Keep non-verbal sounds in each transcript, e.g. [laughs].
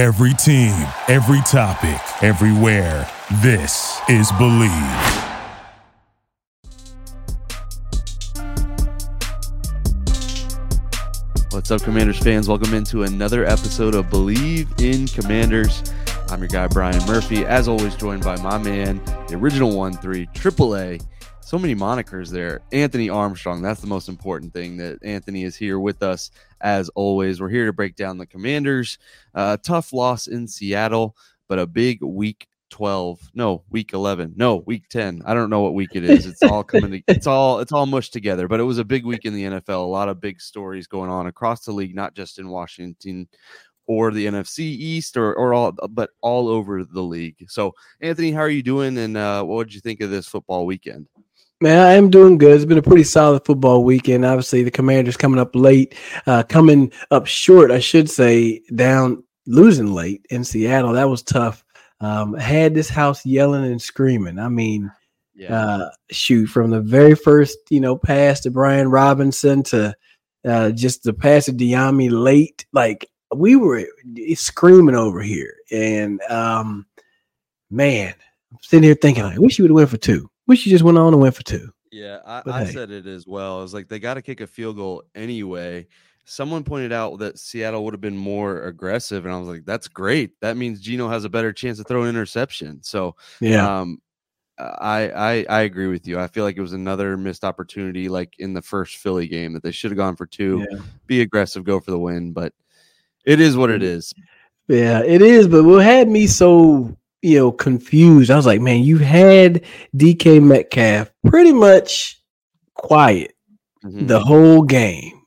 Every team, every topic, everywhere. This is Bleav. What's up, Commanders fans? Welcome into another episode of Bleav in Commanders. I'm your guy, Brian Murphy. As always, joined by my man, the original 1 3, AAA. So many monikers there. Anthony Armstrong. That's the most important thing that Anthony is here with us as always. We're here to break down the Commanders. Uh, tough loss in Seattle, but a big week 12 no week 11 no week 10 i don't know what week it is. It's all coming to, [laughs] it's all it's all mushed together but it was a big week in the nfl a lot of big stories going on across the league not just in washington or the nfc east or, or all but all over the league. So anthony how are you doing? And uh, what did you think of this football weekend Man, I am doing good. It's been a pretty solid football weekend. Obviously, the Commanders coming up late, uh, coming up short, I should say, down losing late in Seattle. That was tough. Um, had this house yelling and screaming. I mean, yeah. uh, shoot, from the very first, you know, pass to Brian Robinson to uh, just the pass to Dyami late, like we were screaming over here. And um, man, I'm sitting here thinking, I wish you would have went for two. Wish you just went on and went for two. Yeah, I, I hey. said it as well. I was like, they got to kick a field goal anyway someone pointed out that Seattle would have been more aggressive, and I was like, "That's great. That means Geno has a better chance to throw an interception." So, yeah, um, I, I I agree with you. I feel like it was another missed opportunity, like in the first Philly game, that they should have gone for two, yeah. be aggressive, go for the win. But it is what it is. Yeah, it is. But what had me so you know confused, I was like, man, you had DK Metcalf pretty much quiet mm-hmm. the whole game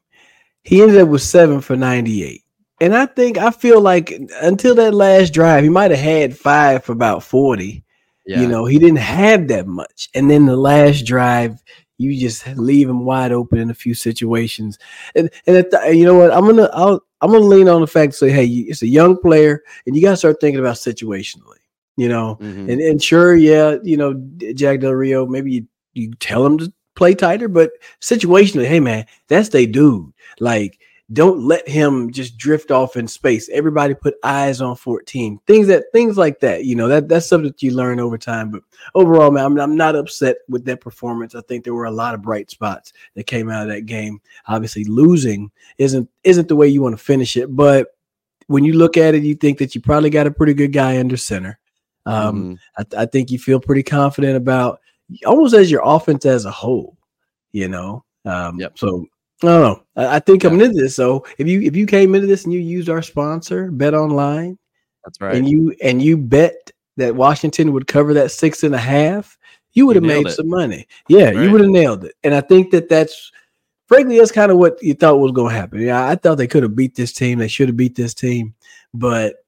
he ended up with seven for 98. And I think I feel like until that last drive, he might have had five for about 40. Yeah. You know, he didn't have that much. And then the last drive, you just leave him wide open in a few situations. And and the, you know what? I'm gonna I'll, I'm gonna lean on the fact to say, hey, it's a young player, and you gotta start thinking about situationally. You know, mm-hmm. and and sure, yeah, you know, Jack Del Rio, maybe you, you tell him to play tighter, but situationally, hey man, that's they dude. Like, don't let him just drift off in space. Everybody put eyes on 14. Things that things like that. You know, that that's something that you learn over time. But overall, man, I'm, I'm not upset with that performance. I think there were a lot of bright spots that came out of that game. Obviously, losing isn't isn't the way you want to finish it, but when you look at it, you think that you probably got a pretty good guy under center. Um, mm-hmm. I, I think you feel pretty confident about almost as your offense as a whole, you know. Um, yep. So I don't know. I, I think coming yeah. into this, so if you if you came into this and you used our sponsor, Bet Online, that's right, and you and you bet that Washington would cover that six and a half, you would have made it. some money. Yeah, right. you would have nailed it. And I think that that's frankly that's kind of what you thought was going to happen. Yeah, I thought they could have beat this team. They should have beat this team, but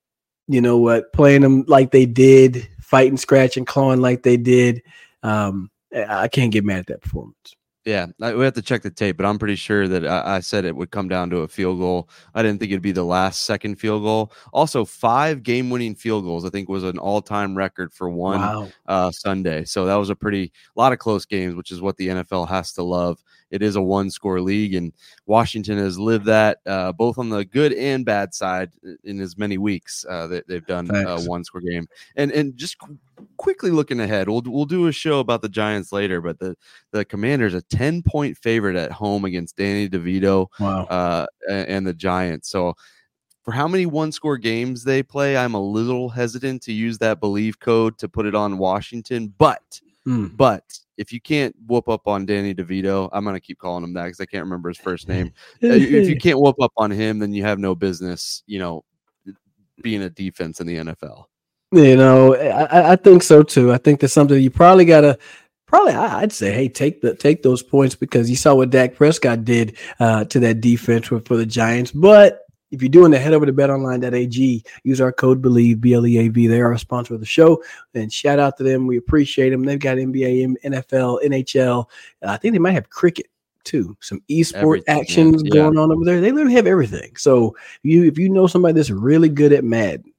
you know what? Playing them like they did, fighting, scratching, clawing like they did. Um, I can't get mad at that performance. Yeah, I, we have to check the tape, but I'm pretty sure that I, I, said it would come down to a field goal. I didn't think it'd be the last second field goal. Also, five game winning field goals, I think, was an all time record for one wow. uh, Sunday. So that was a pretty lot of close games, which is what the NFL has to love it is a one score league, and Washington has lived that uh, both on the good and bad side in as many weeks uh, that they've done a one score game. And and just qu- quickly looking ahead, we'll we'll do a show about the Giants later, but the the Commanders a ten point favorite at home against Danny DeVito wow. uh, and the Giants. So for how many one score games they play, I'm a little hesitant to use that Bleav code to put it on Washington, but mm. but if you can't whoop up on Danny DeVito, I'm gonna keep calling him that because I can't remember his first name. Uh, if you [laughs] can't whoop up on him, then you have no business, you know, being a defense in the NFL. You know, I, I think so too. I think that's something you probably gotta probably I'd say, hey, take the take those points because you saw what Dak Prescott did uh, to that defense for, for the Giants. But if you're doing that, head over to betonline.ag. Use our code BLEAV, B L E A V. They are a sponsor of the show. And shout out to them. We appreciate them. They've got NBA, NFL, NHL. I think they might have cricket too. Some esport everything, actions yeah. going on over there. They literally have everything. So you if you know somebody that's really good at Madden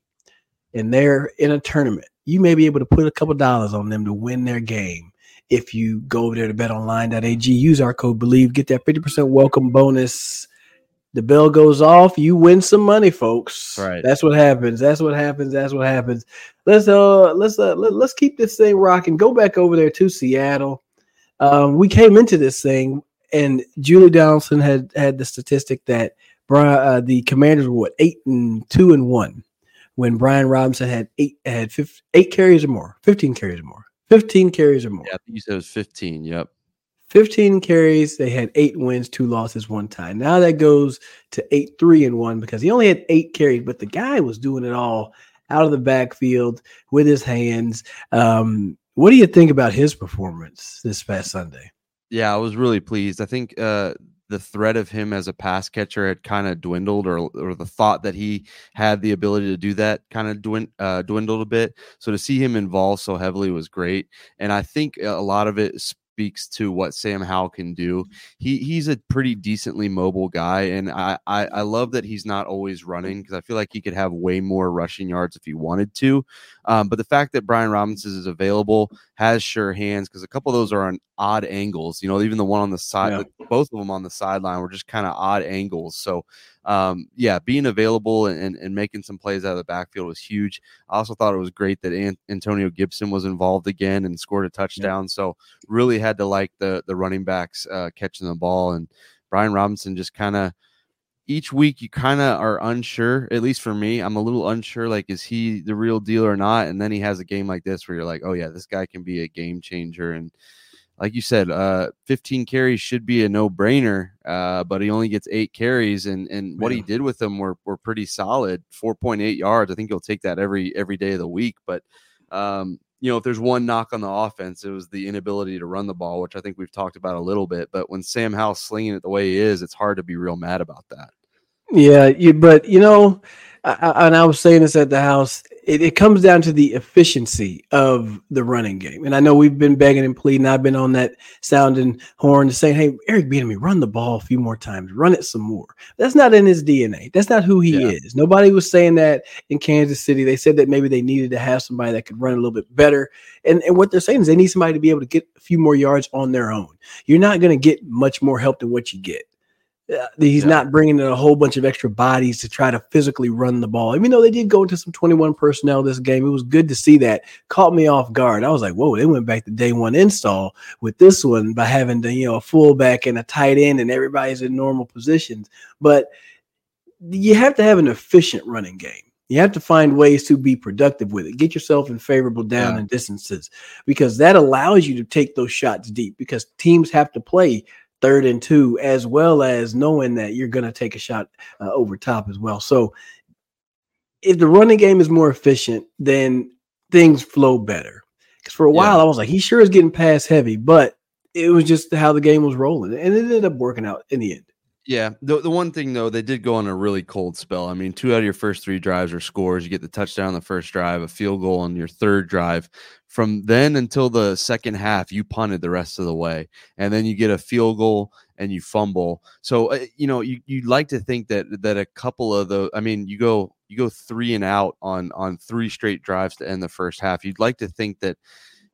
and they're in a tournament, you may be able to put a couple dollars on them to win their game. If you go over there to betonline.ag, use our code BLEAV, get that 50% welcome bonus the bell goes off, you win some money, folks. Right. That's what happens. That's what happens. That's what happens. Let's uh let's uh let, us keep this thing rocking. Go back over there to Seattle. Um, we came into this thing and Julie Donaldson had had the statistic that Brian, uh, the Commanders were what eight and two and one when Brian Robinson had eight had 15, eight carries or more, fifteen carries or more, fifteen carries or more. Yeah, I think you said it was fifteen. Yep. 15 carries. They had eight wins, two losses, one tie. Now that goes to eight, three, and one because he only had eight carries, but the guy was doing it all out of the backfield with his hands. Um, what do you think about his performance this past Sunday? Yeah, I was really pleased. I think uh, the threat of him as a pass catcher had kind of dwindled, or or the thought that he had the ability to do that kind of uh, dwindled a bit. So to see him involved so heavily was great, and I think a lot of it speaks to what Sam Howell can do. He he's a pretty decently mobile guy, and I I, I love that he's not always running because I feel like he could have way more rushing yards if he wanted to. Um, but the fact that Brian Robinson is available, has sure hands, because a couple of those are on odd angles. You know, even the one on the side, yeah. both of them on the sideline were just kind of odd angles. So um, yeah, being available and, and making some plays out of the backfield was huge. I also thought it was great that An- Antonio Gibson was involved again and scored a touchdown. Yeah. So really had to like the the running backs uh, catching the ball and Brian Robinson just kind of each week you kind of are unsure at least for me i'm a little unsure like is he the real deal or not and then he has a game like this where you're like oh yeah this guy can be a game changer and like you said, uh, 15 carries should be a no brainer, uh, but he only gets eight carries, and and what he did with them were were pretty solid. 4.8 yards. I think he'll take that every every day of the week. But um, you know, if there's one knock on the offense, it was the inability to run the ball, which I think we've talked about a little bit. But when Sam Howell's slinging it the way he is, it's hard to be real mad about that. Yeah, you, but you know, I, and I was saying this at the house. It, it, comes down to the efficiency of the running game. And I know we've been begging and pleading. I've been on that sounding horn to say, "Hey, Eric Bieniemy, run the ball a few more times, run it some more." That's not in his DNA. That's not who he yeah. is. Nobody was saying that in Kansas City. They said that maybe they needed to have somebody that could run a little bit better. And and what they're saying is they need somebody to be able to get a few more yards on their own. You're not going to get much more help than what you get. Uh, he's yeah. not bringing in a whole bunch of extra bodies to try to physically run the ball. Even though they did go into some 21 personnel this game, it was good to see that. Caught me off guard. I was like, whoa, they went back to day one install with this one by having the, you know, a fullback and a tight end and everybody's in normal positions. But you have to have an efficient running game. You have to find ways to be productive with it. Get yourself in favorable down yeah. and distances because that allows you to take those shots deep because teams have to play third and two, as well as knowing that you're going to take a shot uh, over top as well. So if the running game is more efficient, then things flow better. Because for a while, yeah. I was like, he sure is getting pass heavy, but it was just how the game was rolling, and it ended up working out in the end. Yeah. The, the one thing, though, they did go on a really cold spell. I mean, two out of your first three drives are scores. You get the touchdown on the first drive, a field goal on your third drive. From then until the second half, you punted the rest of the way. And then you get a field goal and you fumble. So, uh, you know, you, you'd like to think that that a couple of the, I mean, you go you go three and out on on three straight drives to end the first half. You'd like to think that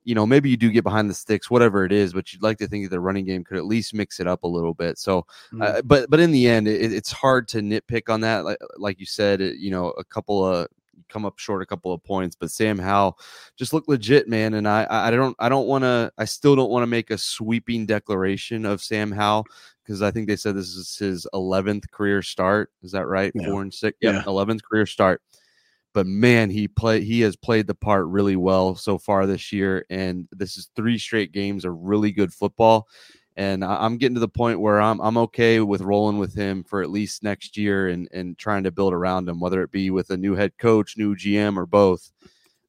you know, maybe you do get behind the sticks, whatever it is, but you'd like to think that the running game could at least mix it up a little bit. So, mm-hmm. uh, but but in the end, it, it's hard to nitpick on that. Like like you said, it, you know, a couple of come up short a couple of points, but Sam Howell just looked legit, man. And I I don't I don't want to I still don't want to make a sweeping declaration of Sam Howell because I think they said this is his 11th career start. Is that right? Yeah. Four and six. Yeah, 11th career start but man, he play he has played the part really well so far this year, and this is three straight games of really good football. And I'm getting to the point where I'm I'm okay with rolling with him for at least next year and and trying to build around him, whether it be with a new head coach, new GM, or both.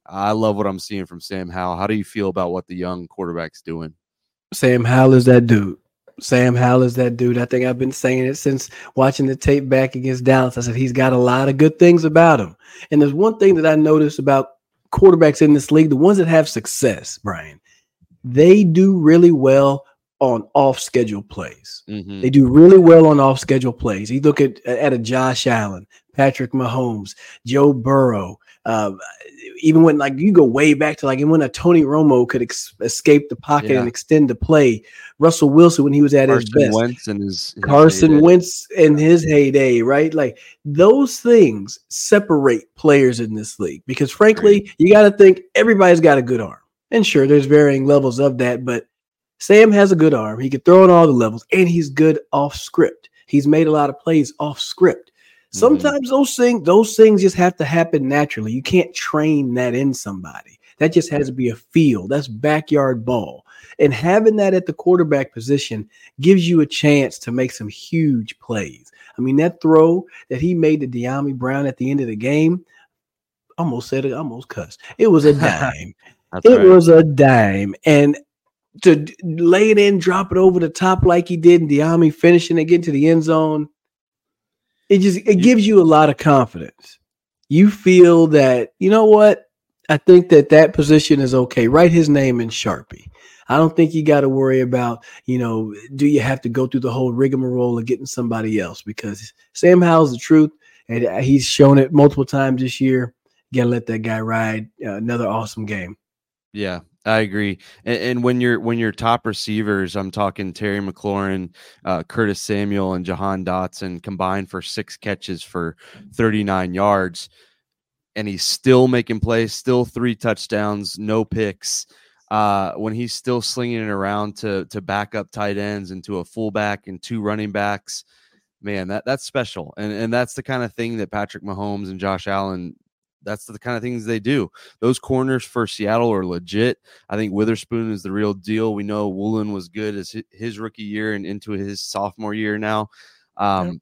I love what I'm seeing from Sam Howell. How do you feel about what the young quarterback's doing? Sam Howell is that dude. Sam Howell is that dude. I think I've been saying it since watching the tape back against Dallas. I said he's got a lot of good things about him. And there's one thing that I noticed about quarterbacks in this league, the ones that have success, Brian, they do really well on off schedule plays. Mm-hmm. They do really well on off schedule plays. You look at at a Josh Allen, Patrick Mahomes, Joe Burrow, Uh, even when like you go way back to like when a Tony Romo could ex- escape the pocket yeah. and extend the play, Russell Wilson when he was at Carson his best, Wentz and his, his Carson heyday. Wentz in his heyday, right? Like those things separate players in this league because frankly, right. you got to think everybody's got a good arm, and sure, there's varying levels of that, but Sam has a good arm. He can throw on all the levels, and he's good off script. He's made a lot of plays off script. Mm-hmm. Sometimes mm-hmm. those things, those things just have to happen naturally. You can't train that in somebody. That just has to be a feel. That's backyard ball. And having that at the quarterback position gives you a chance to make some huge plays. I mean, that throw that he made to Dyami Brown at the end of the game, almost said it, almost cussed. It was a [laughs] dime. it right. was a dime. And to lay it in, drop it over the top like he did in Dyami, finishing it, getting to the end zone. It just it gives you a lot of confidence. You feel that you know what? I think that that position is okay. Write his name in Sharpie. I don't think you got to worry about, you know, do you have to go through the whole rigmarole of getting somebody else? Because Sam Howell's the truth, and he's shown it multiple times this year. You got to let that guy ride. Uh, another awesome game. Yeah, I agree. And, and, when you're when your top receivers, I'm talking Terry McLaurin, uh, Curtis Samuel, and Jahan Dotson combined for six catches for 39 yards, and he's still making plays, still three touchdowns, no picks. Uh, when he's still slinging it around to to back up tight ends and to a fullback and two running backs, man, that that's special. And and that's the kind of thing that Patrick Mahomes and Josh Allen that's the kind of things they do. Those corners for Seattle are legit. I think Witherspoon is the real deal. We know Woolen was good as his rookie year and into his sophomore year now. Um, yeah.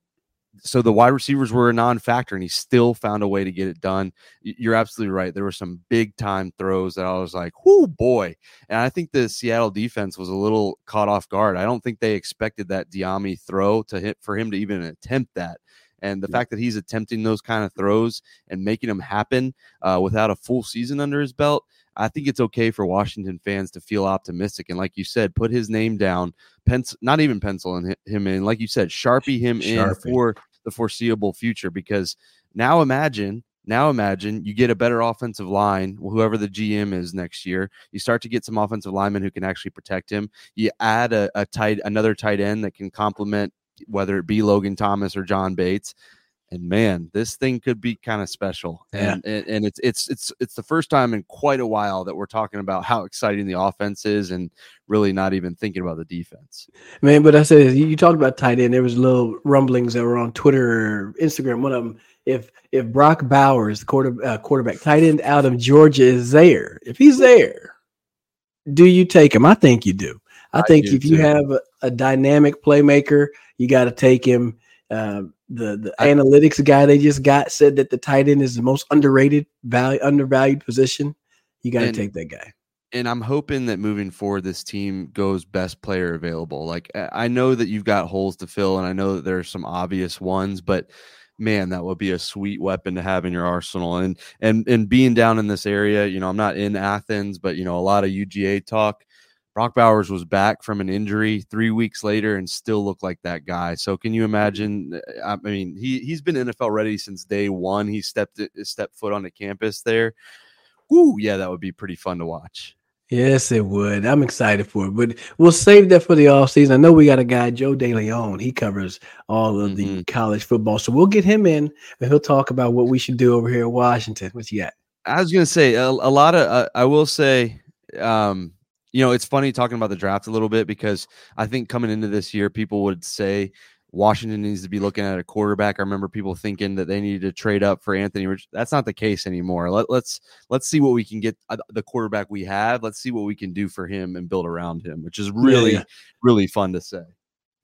So the wide receivers were a non-factor, and he still found a way to get it done. You're absolutely right. There were some big time throws that I was like, "Whoo, boy!" And I think the Seattle defense was a little caught off guard. I don't think they expected that Dyami throw to hit for him to even attempt that. And the yeah. fact that he's attempting those kind of throws and making them happen uh, without a full season under his belt, I think it's okay for Washington fans to feel optimistic. And like you said, put his name down, pencil, not even pencil him in. Like you said, sharpie him sharpie. in for the foreseeable future. Because now imagine now imagine you get a better offensive line, whoever the GM is next year. You start to get some offensive linemen who can actually protect him. You add a, a tight another tight end that can complement whether it be Logan Thomas or John Bates. And man, this thing could be kind of special. Yeah. And, and and it's it's it's it's the first time in quite a while that we're talking about how exciting the offense is and really not even thinking about the defense. Man, but I said you talked about tight end. There was little rumblings that were on Twitter or Instagram. One of them, if if Brock Bowers, the quarter, uh, quarterback tight end out of Georgia, is there, if he's there, do you take him? I think you do. I, I think if too. you have a, a, dynamic playmaker, you got to take him. Uh, the the I, analytics guy they just got said that the tight end is the most underrated, value undervalued position. You got to take that guy. And I'm hoping that moving forward, this team goes best player available. Like I know that you've got holes to fill, and I know that there are some obvious ones, but man, that would be a sweet weapon to have in your arsenal. And and and being down in this area, you know, I'm not in Athens, but you know, a lot of UGA talk. Brock Bowers was back from an injury three weeks later and still looked like that guy. So can you imagine? Uh, I mean, he he's been NFL ready since day one. He stepped stepped foot on the campus there. Woo, yeah, that would be pretty fun to watch. Yes, it would. I'm excited for it, but we'll save that for the off season. I know we got a guy, Joe DeLeon. He covers all of mm-hmm. the college football, so we'll get him in and he'll talk about what we should do over here in Washington. What you got? I was going to say a, a, lot of. Uh, I will say. Um, you know, it's funny talking about the draft a little bit because I think coming into this year, people would say Washington needs to be looking at a quarterback. I remember people thinking that they needed to trade up for Anthony Rich. That's not the case anymore. Let, let's let's see what we can get uh, the quarterback we have. Let's see what we can do for him and build around him, which is really yeah. really fun to say.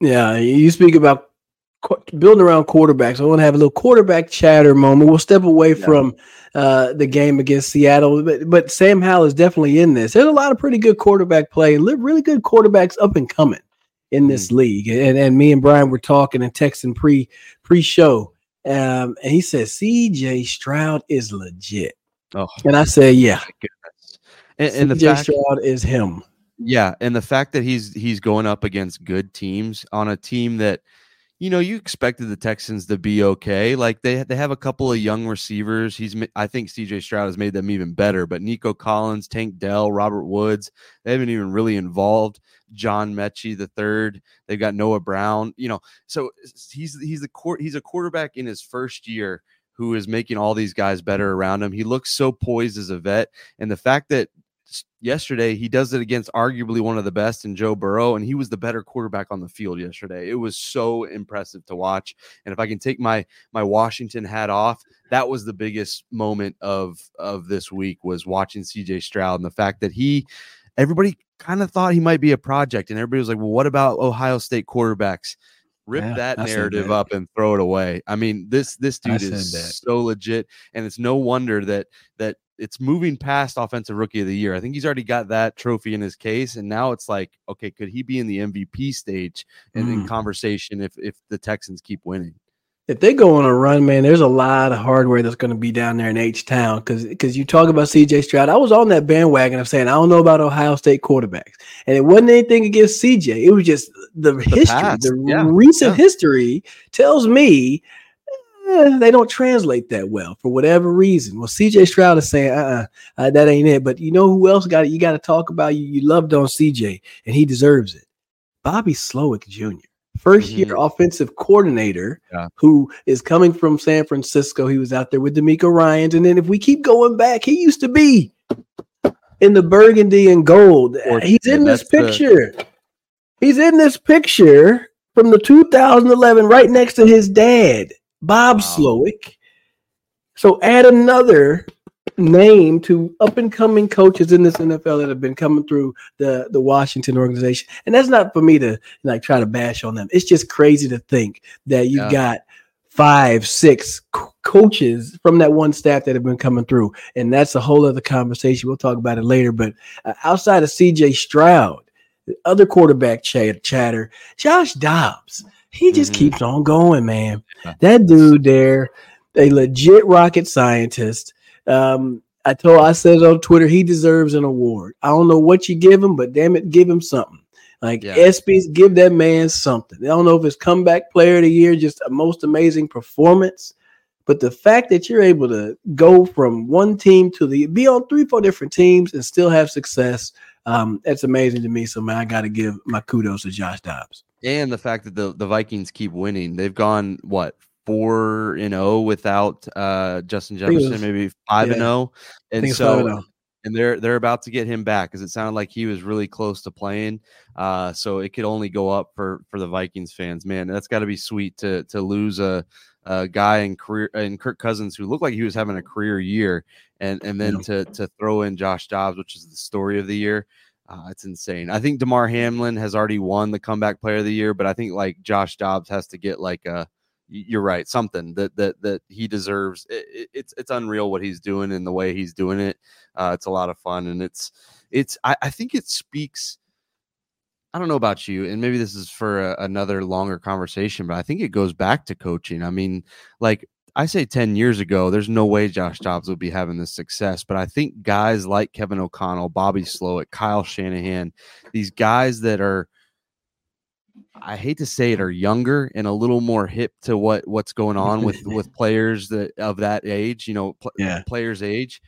Yeah, you speak about building around quarterbacks. I want to have a little quarterback chatter moment. We'll step away yeah. from uh, the game against Seattle, but, but Sam Howell is definitely in this. There's a lot of pretty good quarterback play, really good quarterbacks up and coming in this mm. league. And, and me and Brian were talking and texting pre pre show, um, and he said C.J. Stroud is legit. Oh, and I said, yeah. And, and the fact, Stroud is him. Yeah, and the fact that he's he's going up against good teams on a team that you know, you expected the Texans to be okay. Like they they have a couple of young receivers. He's I think CJ Stroud has made them even better. But Nico Collins, Tank Dell, Robert Woods, they haven't even really involved John Metchie the third. They've got Noah Brown. You know, so he's he's the court he's a quarterback in his first year who is making all these guys better around him. He looks so poised as a vet, and the fact that yesterday he does it against arguably one of the best in Joe Burrow and he was the better quarterback on the field yesterday. It was so impressive to watch. And if I can take my my Washington hat off, that was the biggest moment of of this week was watching CJ Stroud and the fact that he everybody kind of thought he might be a project and everybody was like, "Well, what about Ohio State quarterbacks?" Rip yeah, that narrative up and throw it away. I mean, this this dude is so legit and it's no wonder that that it's moving past offensive rookie of the year. I think he's already got that trophy in his case, and now it's like, okay, could he be in the MVP stage and mm. in conversation if if the Texans keep winning? If they go on a run, man, there's a lot of hardware that's going to be down there in H Town because because you talk about CJ Stroud. I was on that bandwagon of saying I don't know about Ohio State quarterbacks, and it wasn't anything against CJ. It was just the, the history, past. the yeah. recent yeah. history tells me eh, they don't translate that well for whatever reason. Well, CJ Stroud is saying, uh-uh, uh, that ain't it. But you know who else got it? You got to talk about you. You loved on CJ, and he deserves it. Bobby Slowik Jr., 1st mm-hmm. year offensive coordinator, yeah. who is coming from San Francisco. He was out there with DeMeco Ryans, and then if we keep going back, he used to be in the burgundy and gold. He's in this picture. The- He's in this picture from the 2011, right next to his dad. Bob wow. Slowik. So add another name to up and coming coaches in this NFL that have been coming through the the Washington organization. And that's not for me to like try to bash on them. It's just crazy to think that you've yeah. got five, six co- coaches from that one staff that have been coming through. And that's a whole other conversation. We'll talk about it later. But uh, outside of CJ Stroud, the other quarterback chatter, chatter Josh Dobbs he just mm-hmm. keeps on going, man. That dude there, a legit rocket scientist. Um, I told I said on Twitter he deserves an award. I don't know what you give him, but damn it, give him something. Like yeah. ESPYS, give that man something. I don't know if it's comeback player of the year, just a most amazing performance. But the fact that you're able to go from one team to the be on three, four different teams and still have success, um, that's amazing to me. So man, I got to give my kudos to Josh Dobbs and the fact that the the Vikings keep winning. They've gone what four and zero oh without uh, Justin Jefferson, was, maybe five yeah, and zero, oh. and so oh. and they're they're about to get him back because it sounded like he was really close to playing. Uh, so it could only go up for for the Vikings fans. Man, that's got to be sweet to to lose a, a guy in career and Kirk Cousins who looked like he was having a career year, and and then yeah. to to throw in Josh Dobbs, which is the story of the year. Uh, it's insane. I think Damar Hamlin has already won the comeback player of the year, but I think like Josh Dobbs has to get like a you're right something that that that he deserves. It, it's it's unreal what he's doing and the way he's doing it. Uh, it's a lot of fun and it's it's I, I think it speaks i don't know about you and maybe this is for a, another longer conversation but i think it goes back to coaching. I mean like I say 10 years ago, there's no way Josh Dobbs would be having this success. But I think guys like Kevin O'Connell, Bobby Slowik, Kyle Shanahan, these guys that are, I hate to say it, are younger and a little more hip to what what's going on with [laughs] with players that of that age, you know, pl- yeah. players age.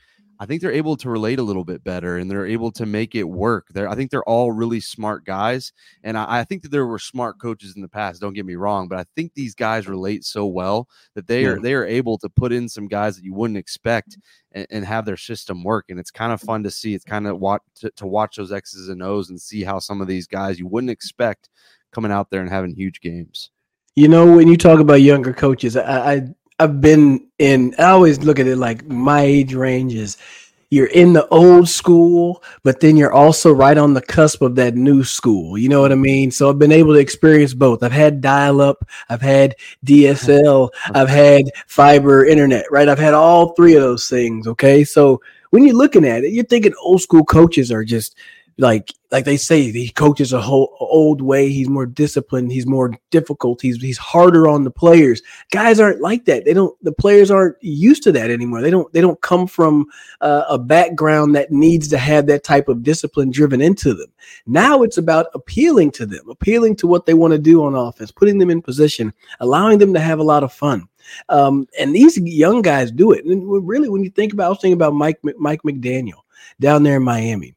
I think they're able to relate a little bit better and they're able to make it work. They're, I think they're all really smart guys. And I, I, think that there were smart coaches in the past, don't get me wrong, but I think these guys relate so well that they are they are able to put in some guys that you wouldn't expect and, and have their system work. And it's kind of fun to see. It's kind of watch to, to watch those X's and O's and see how some of these guys you wouldn't expect coming out there and having huge games. You know, when you talk about younger coaches, I, I I've been in. I always look at it like my age range is you're in the old school, but then you're also right on the cusp of that new school. You know what I mean? So I've been able to experience both. I've had dial up, I've had DSL, [laughs] I've had fiber internet, right? I've had all three of those things. Okay. So when you're looking at it, you're thinking old school coaches are just like like they say he coaches a whole old way. He's more disciplined. He's more difficult. He's he's harder on the players. Guys aren't like that. They don't the players aren't used to that anymore. They don't they don't come from uh, a background that needs to have that type of discipline driven into them. Now it's about appealing to them appealing to what they want to do on offense putting them in position allowing them to have a lot of fun. Um, and these young guys do it. And really when you think about i was thinking about mike mike mcdaniel down there in miami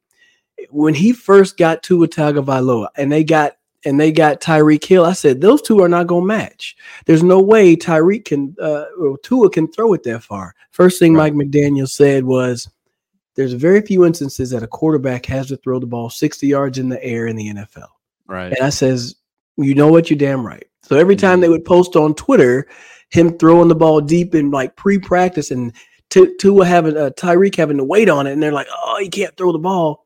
when he first got to Tua Tagovailoa and they got and they got Tyreek Hill, I said those two are not going to match. There's no way Tyreek can uh, or Tua can throw it that far. First thing right. Mike McDaniel said was, "There's very few instances that a quarterback has to throw the ball 60 yards in the air in the NFL." Right. And I says, "You know what? You're damn right." So every time mm-hmm. they would post on Twitter him throwing the ball deep in like pre-practice and Tua having uh, Tyreek having to wait on it, and they're like, "Oh, he can't throw the ball."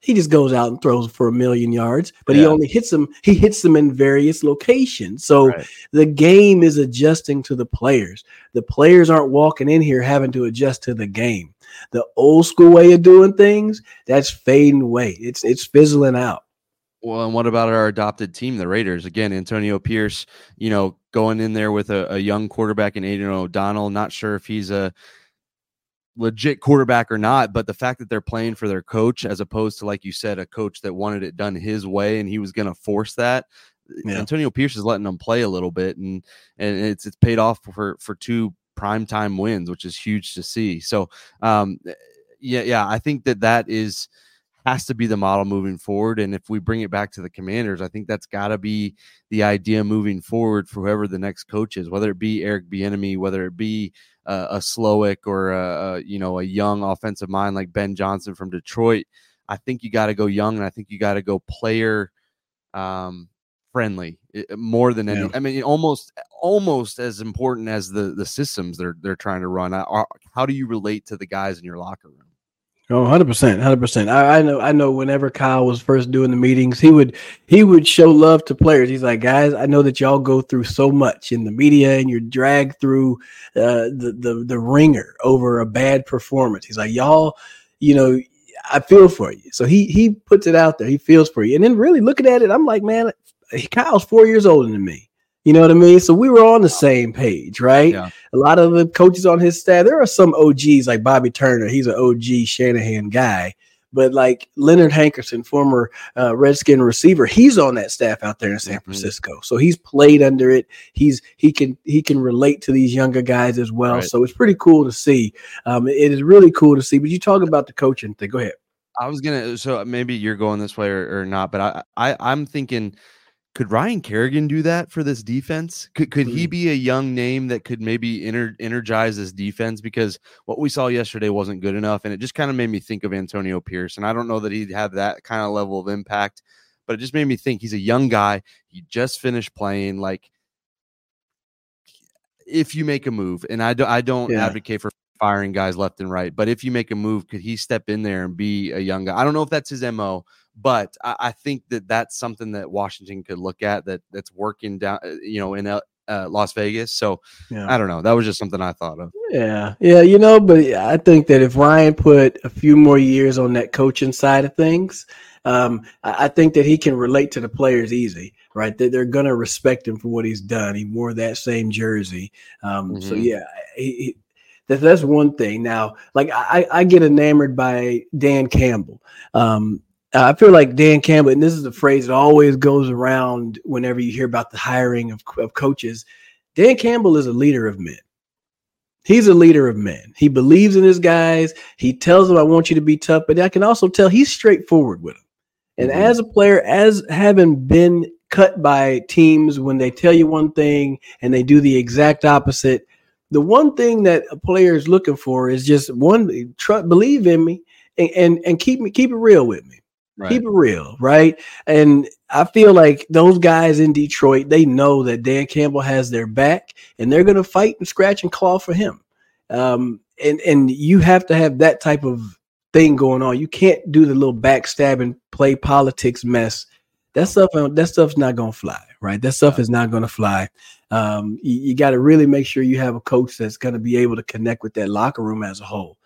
He just goes out and throws for a million yards, but yeah. he only hits them. He hits them in various locations. So right. the game is adjusting to the players. The players aren't walking in here having to adjust to the game. The old school way of doing things that's fading away. It's it's fizzling out. Well, and what about our adopted team, the Raiders? Again, Antonio Pierce, you know, going in there with a, a young quarterback in Aidan O'Connell. Not sure if he's a legit quarterback or not, but the fact that they're playing for their coach as opposed to, like you said, a coach that wanted it done his way and he was going to force that. Yeah. Antonio Pierce is letting them play a little bit, and and it's it's paid off for for two primetime wins, which is huge to see. So, um, yeah, yeah, I think that that is has to be the model moving forward. And if we bring it back to the commanders, I think that's got to be the idea moving forward for whoever the next coach is, whether it be Eric Bieniemy, whether it be uh, a Slowik or a, a, you know a young offensive mind like Ben Johnson from Detroit. I think you got to go young, and I think you got to go player um, friendly more than any. Yeah. I mean, almost almost as important as the the systems they're they're trying to run. How do you relate to the guys in your locker room? Oh, 100%, 100%. I, I know I know whenever Kyle was first doing the meetings, he would he would show love to players. He's like, "Guys, I know that y'all go through so much in the media and you're dragged through uh, the the the ringer over a bad performance." He's like, "Y'all, you know, I feel for you." So he he puts it out there. He feels for you. And then really looking at it, I'm like, "Man, Kyle's 4 years older than me." You know what I mean? So we were on the same page, right? Yeah. A lot of the coaches on his staff, there are some OGs like Bobby Turner. He's an OG Shanahan guy. But like Leonard Hankerson, former uh, Redskin receiver, he's on that staff out there in San mm-hmm. Francisco. So he's played under it. He's he can he can relate to these younger guys as well. Right. So it's pretty cool to see. Um, it is really cool to see. But you talk about the coaching thing. Go ahead. I was gonna. So maybe you're going this way or, or not, but I, I I'm thinking could Ryan Kerrigan do that for this defense? Could could he mm. be a young name that could maybe ener- energize this defense? Because what we saw yesterday wasn't good enough, and it just kind of made me think of Antonio Pierce. And I don't know that he'd have that kind of level of impact, but it just made me think he's a young guy. He just finished playing. Like, if you make a move, and I, do, I don't yeah. advocate for firing guys left and right, but if you make a move, could he step in there and be a young guy? I don't know if that's his mo but I, I, think that that's something that Washington could look at that that's working down, uh, you know, in uh, Las Vegas. So yeah. I don't know. That was just something I thought of. Yeah, yeah, you know, but I think that if Ryan put a few more years on that coaching side of things, um, I think that he can relate to the players easy, right? That they're gonna respect him for what he's done. He wore that same jersey, um, mm-hmm. so yeah, he, he, that's one thing. Now, like I, I get enamored by Dan Campbell. Um, uh, I feel like Dan Campbell, and this is a phrase that always goes around whenever you hear about the hiring of, of coaches. Dan Campbell is a leader of men. He's a leader of men. He believes in his guys. He tells them, I want you to be tough, but I can also tell he's straightforward with them. And mm-hmm. as a player, as having been cut by teams when they tell you one thing and they do the exact opposite, the one thing that a player is looking for is just one, tr- believe in me and, and, and keep me, keep it real with me. Right. Keep it real, right? And I feel like those guys in Detroit, they know that Dan Campbell has their back, and they're going to fight and scratch and claw for him. Um, and and you have to have that type of thing going on. You can't do the little backstabbing, play politics mess. That stuff, that stuff's not going to fly, right? That stuff is not going to fly. Um, you, you got to really make sure you have a coach that's going to be able to connect with that locker room as a whole.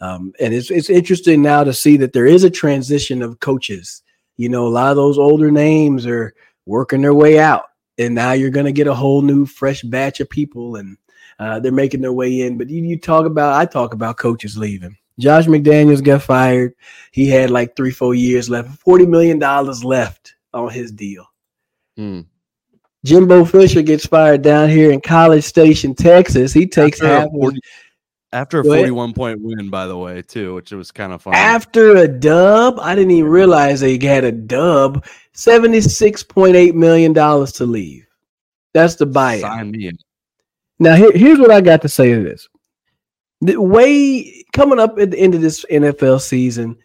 Um, and it's it's interesting now to see that there is a transition of coaches. You know, a lot of those older names are working their way out, and now you're going to get a whole new, fresh batch of people, and uh, they're making their way in. But you, you talk about, I talk about coaches leaving. Josh McDaniels got fired. He had like three, four years left, forty million dollars left on his deal. Hmm. Jimbo Fisher gets fired down here in College Station, Texas. He takes half. 40, after a 41 point win, by the way, too, which was kind of fun. After a dub, I didn't even realize they had a dub. $76.8 million to leave. That's the buyout. Sign me in. Now, here, here's what I got to say to this. The way coming up at the end of this NFL season,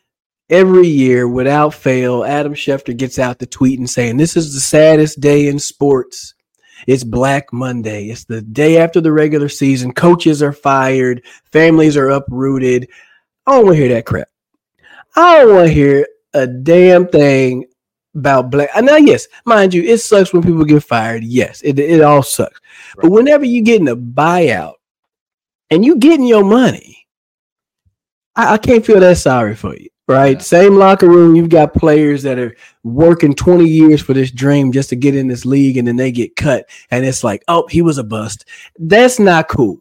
every year without fail, Adam Schefter gets out the tweet and saying, This is the saddest day in sports. It's Black Monday. It's the day after the regular season. Coaches are fired, families are uprooted. I don't want to hear that crap. I don't want to hear a damn thing about black. Now, yes, mind you, it sucks when people get fired. Yes, it, it all sucks. Right. But whenever you're getting a buyout and you getting your money, I, I can't feel that sorry for you right? Yeah. Same locker room. You've got players that are working 20 years for this dream just to get in this league and then they get cut. And it's like, oh, he was a bust. That's not cool.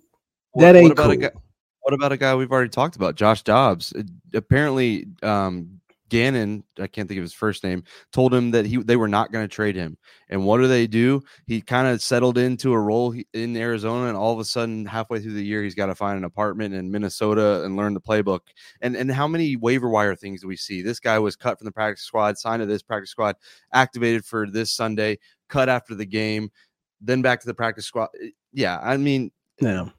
That ain't what cool. Guy, what about a guy we've already talked about, Josh Dobbs? Apparently, um, Gannon, I can't think of his first name, told him that he they were not going to trade him. And what do they do? He kind of settled into a role in Arizona, and all of a sudden, halfway through the year, he's got to find an apartment in Minnesota and learn the playbook. And and how many waiver wire things do we see? This guy was cut from the practice squad, signed to this practice squad, activated for this Sunday, cut after the game, then back to the practice squad. Yeah, I mean, no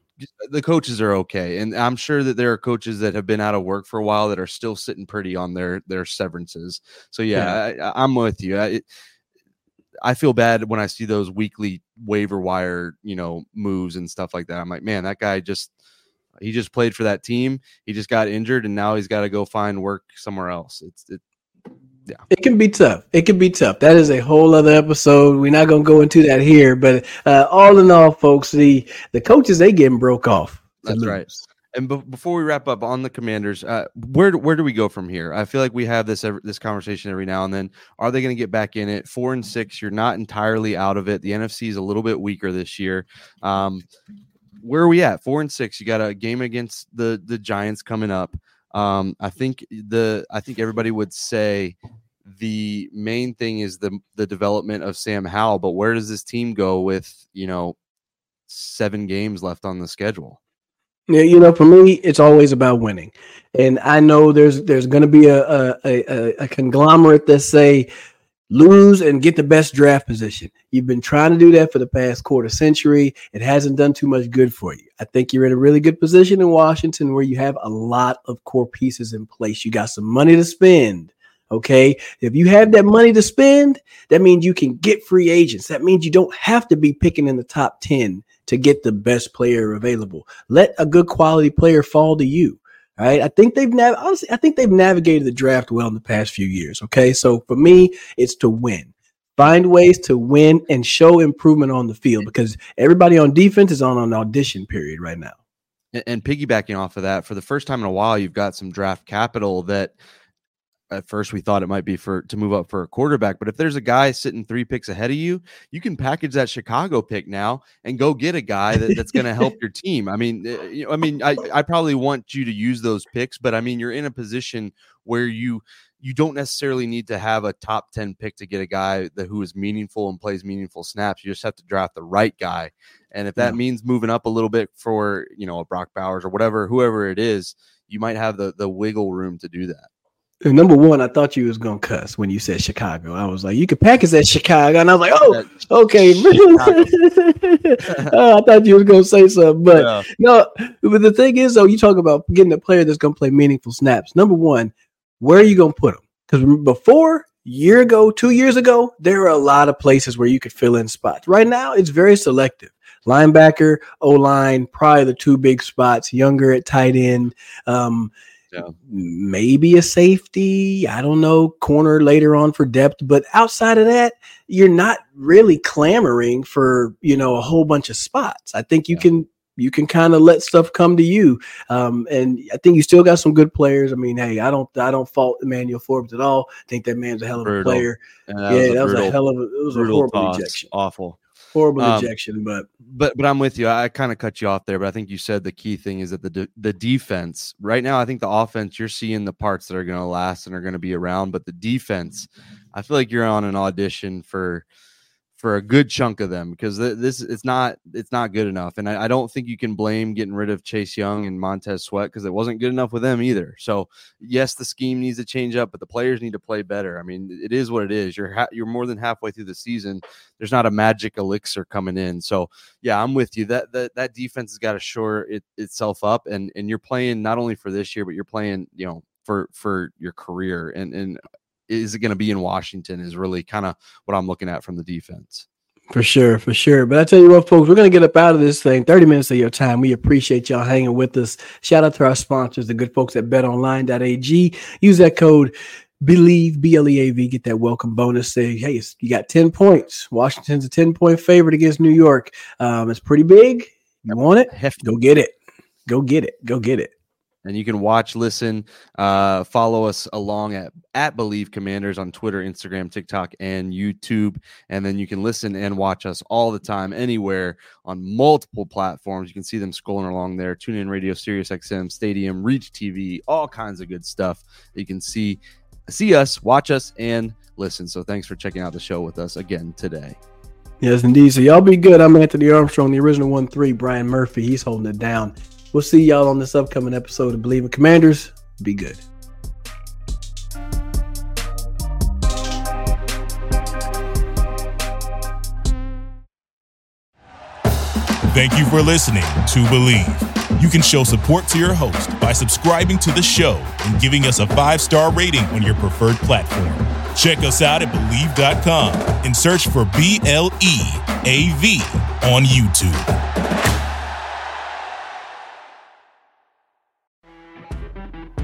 the coaches are okay, and I'm sure that there are coaches that have been out of work for a while that are still sitting pretty on their their severances. So yeah, yeah. I, am with you. I, I feel bad when I see those weekly waiver wire, you know, moves and stuff like that. I'm like, man, that guy just he just played for that team. He just got injured, and now he's got to go find work somewhere else. It's it, yeah. It can be tough. It can be tough. That is a whole other episode. We're not going to go into that here, but uh, all in all, folks, the the coaches they getting broke off. That's right. And be- before we wrap up on the Commanders, uh, where where do we go from here? I feel like we have this every, this conversation every now and then. Are they going to get back in it? Four and six, you're not entirely out of it. The NFC is a little bit weaker this year. Um, where are we at? Four and six. You got a game against the the Giants coming up. Um, I think the I think everybody would say the main thing is the the development of Sam Howell, but where does this team go with you know seven games left on the schedule? Yeah, you know, for me, it's always about winning, and I know there's there's going to be a a, a a conglomerate that say lose and get the best draft position. You've been trying to do that for the past quarter century. It hasn't done too much good for you. I think you're in a really good position in Washington where you have a lot of core pieces in place. You got some money to spend. Okay. If you have that money to spend, that means you can get free agents. That means you don't have to be picking in the top 10 to get the best player available. Let a good quality player fall to you. Right. I think they've nav- honestly, I think they've navigated the draft well in the past few years. Okay. So for me, it's to win. Find ways to win and show improvement on the field because everybody on defense is on an audition period right now. And, and piggybacking off of that, for the first time in a while, you've got some draft capital that at first we thought it might be for to move up for a quarterback but if there's a guy sitting three picks ahead of you you can package that chicago pick now and go get a guy that, that's going to help [laughs] your team. I mean eh, you know, i mean I, I probably want you to use those picks but i mean you're in a position where you you don't necessarily need to have a top 10 pick to get a guy that who is meaningful and plays meaningful snaps. You just have to draft the right guy. And if that yeah. means moving up a little bit for you know a brock bowers or whatever whoever it is you might have the the wiggle room to do that Number one, I thought you was gonna cuss when you said Chicago. I was like, you could package that Chicago, and I was like, oh, okay. [laughs] [laughs] oh, I thought you was gonna say something, but yeah. no. But the thing is, though, you talk about getting a player that's gonna play meaningful snaps. Number one, where are you gonna put him? Because before year ago, two years ago, there are a lot of places where you could fill in spots. Right now, it's very selective. Linebacker, O line, probably the two big spots. Younger at tight end. Um, yeah. maybe a safety. I don't know, corner later on for depth. But outside of that, you're not really clamoring for, you know, a whole bunch of spots. I think you yeah. can you can kind of let stuff come to you. Um, and I think you still got some good players. I mean, hey, I don't I don't fault Emmanuel Forbes at all. I think that man's a hell of a brutal. player. Yeah, that, yeah, was, a that brutal, was a hell of a it was a horrible toss. rejection. Awful. Horrible um, rejection, but but but I'm with you. I kind of cut you off there, but I think you said the key thing is that the de- the defense right now. I think the offense you're seeing the parts that are going to last and are going to be around, but the defense, I feel like you're on an audition for for a good chunk of them because this it's not it's not good enough, and I, I, don't think you can blame getting rid of Chase Young and Montez Sweat because it wasn't good enough with them either. So yes, the scheme needs to change up, but the players need to play better. I mean, it is what it is. You're ha- you're more than halfway through the season. There's not a magic elixir coming in. So yeah, I'm with you. That that that defense has got to shore it, itself up, and and you're playing not only for this year, but you're playing you know for for your career and and is it going to be in Washington is really kind of what I'm looking at from the defense. For sure, for sure. But I tell you what, folks, we're going to get up out of this thing. 30 minutes of your time. We appreciate y'all hanging with us. Shout out to our sponsors, the good folks at betonline.ag. Use that code Bleav, B L E A V, get that welcome bonus. Say, hey, you got 10 points. Washington's a 10 point favorite against New York. Um, it's pretty big. You want it? have to Go get it. Go get it. Go get it and you can watch, listen, uh, follow us along at at Bleav Commanders on Twitter, Instagram, TikTok, and YouTube. And then you can listen and watch us all the time, anywhere on multiple platforms. You can see them scrolling along there. TuneIn Radio, Sirius XM, Stadium, Reach TV, all kinds of good stuff. You can see see us, watch us, and listen. So thanks for checking out the show with us again today. Yes, indeed. So y'all be good. I'm Anthony Armstrong, the original one three. Brian Murphy, he's holding it down. We'll see y'all on this upcoming episode of Bleav in Commanders. Be good. Thank you for listening to Bleav. You can show support to your host by subscribing to the show and giving us a five star rating on your preferred platform. Check us out at Bleav.com and search for B L E A V on YouTube.